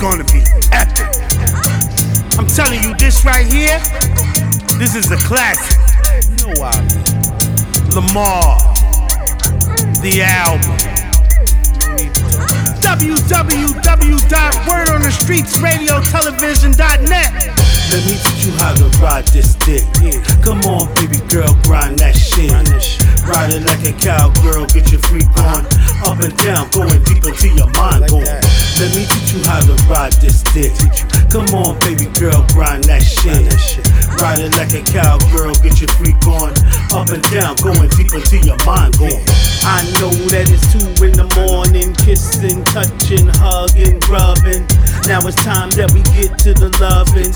Gonna be epic. I'm telling you, this right here, this is a classic. You know? Lamar, the album. www.wordonthestreetsradiotelevision.net. Let me teach you how to ride this dick. Come on, baby girl, grind that shit. Ride it like a cowgirl, get your freak on. Up and down, going deep into your mind. Going. Let me teach you how to ride this dick. Come on, baby girl, grind that shit. Ride it like a cowgirl, get your freak on. Up and down, going deep into your mind. Going. I know that it's two in the morning, kissing, touching, hugging, grubbing. Now it's time that we get to the loving.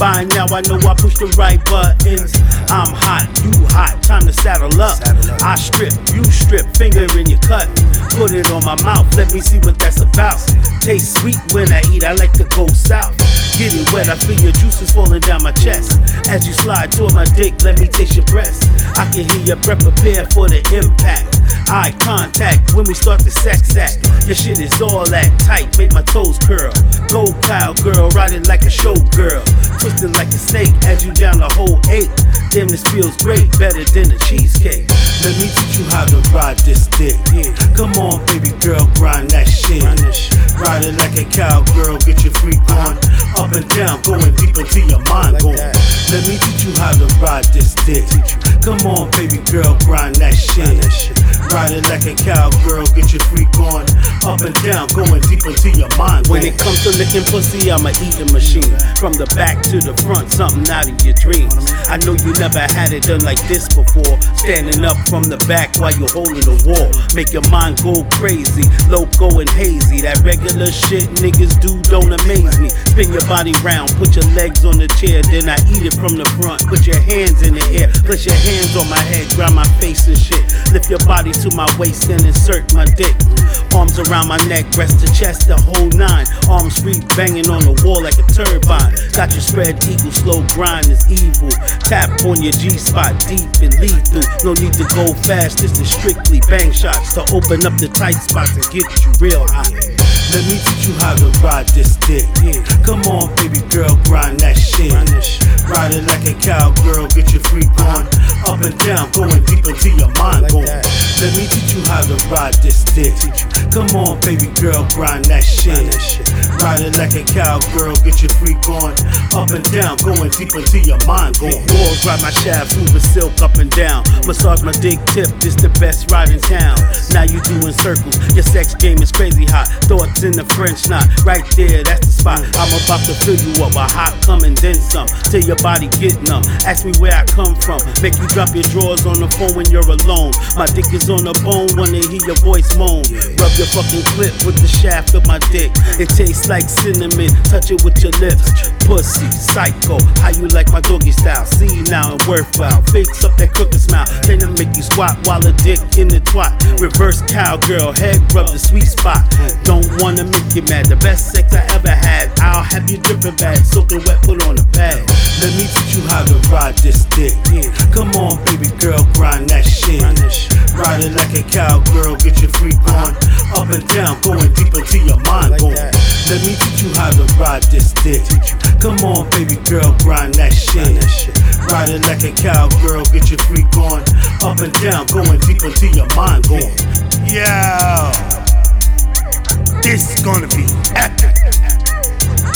By now I know I push the right buttons. I'm hot, you hot, time to saddle up. I strip, you strip, finger in your cut. Put it on my mouth, let me see what that's about. Taste sweet when I eat, I like to go south. Get it wet, I feel your juices falling down my chest. As you slide toward my dick, let me taste your breast. I can hear your breath prepare for the impact. Eye contact when we start the sex act. Your shit is all that tight, make my toes curl. Go cowgirl, riding like a showgirl. Twisting like a snake as you down the whole eight. Damn, this feels great, better than a cheesecake. Let me teach you how to ride this dick. Yeah. Come on, baby girl, grind that shit. Ride it like a cowgirl, get your freak on. Up and down, going deep into your mind. Going. Let me teach you how to ride this dick. Come on, baby girl, grind that shit. Ride it like a cowgirl, get your freak on. Up and down, going deep into your mind. When it comes to licking pussy, I'm a eating machine. From the back to the front, something out of your dreams. I know you never had it done like this before. Standing up from the back while you're holding the wall. Make your mind go crazy, loco and hazy. That regular shit niggas do don't amaze me. Spin your body round, put your legs on the chair, then I eat it from the front. Put your hands in the air, put your hands on my head, grab my body to my waist and insert my dick. Arms around my neck, breast to chest, the whole nine. Arms free, banging on the wall like a turbine. Got you spread eagle, slow grind is evil. Tap on your G spot, deep and lethal. No need to go fast, this is strictly bang shots to open up the tight spots and get you real hot. Let me teach you how to ride this dick. Come on, baby girl, grind that shit. Ride it like a cowgirl, get your ride this dick. Come on, baby girl, grind that shit. Ride it like a cowgirl, get your freak on. Up and down, going deep into your mind. Going. Walls ride my shaft, moving silk up and down. Massage my dick tip, this the best ride in town. Now you doing circles, your sex game is crazy hot. Thoughts in the French knot, right there, that's the spot. I'm about to fill you up with hot cum and then some. Till your body get numb. Ask me where I come from. Make you drop your drawers on the phone when you're alone. My dick is on the bone when they hear your voice moan. Rub your fucking clip with the shaft of my dick. It tastes like cinnamon, touch it with your lips. Pussy, psycho, how you like my doggy style? See now and worthwhile. Fix up that crooked smile, then I make you squat while a dick in the twat. Reverse cowgirl, head rub the sweet spot. Don't wanna make you mad, the best sex I ever had. I'll have you dripping bad, soaking wet, put on a pad. Let me teach you how to ride this dick. Come on, baby girl, grind that shit. Ride it like a cowgirl, get your freak on. Up and down, going deep into your mind. Going. Let me teach you how to ride this dick. Come on, baby girl, grind that shit. Ride it like a cowgirl, get your freak on. Up and down, going deep into your mind. Going. Yeah. this is gonna be epic.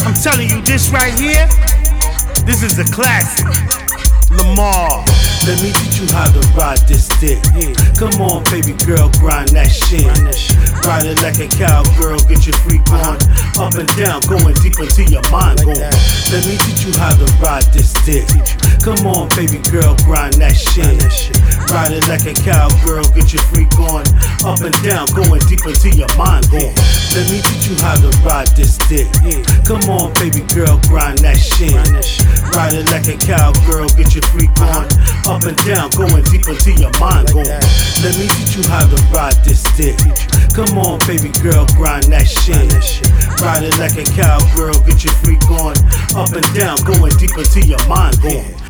I'm telling you, this right here, this is a classic. Lamar. Let me teach you how to ride this dick. Come on, baby girl, grind that shit. Ride it like a cowgirl, get your freak on. Up and down, going deep into your mind. Going. Let me teach you how to ride this dick. Come on, baby girl, grind that shit. Ride it like a cowgirl, get your freak on. Up and down, going deep into your mind. Going. Let me teach you how to ride this dick. Come on, baby girl, grind that shit. Ride it like a cowgirl, get your freak on. Up and down, going deep into your mind. Going. Let me teach you how to ride this dick. Come on, baby girl, grind that shit. Ride it like a cowgirl, get your freak on. Up and down, going deep into your mind. Going.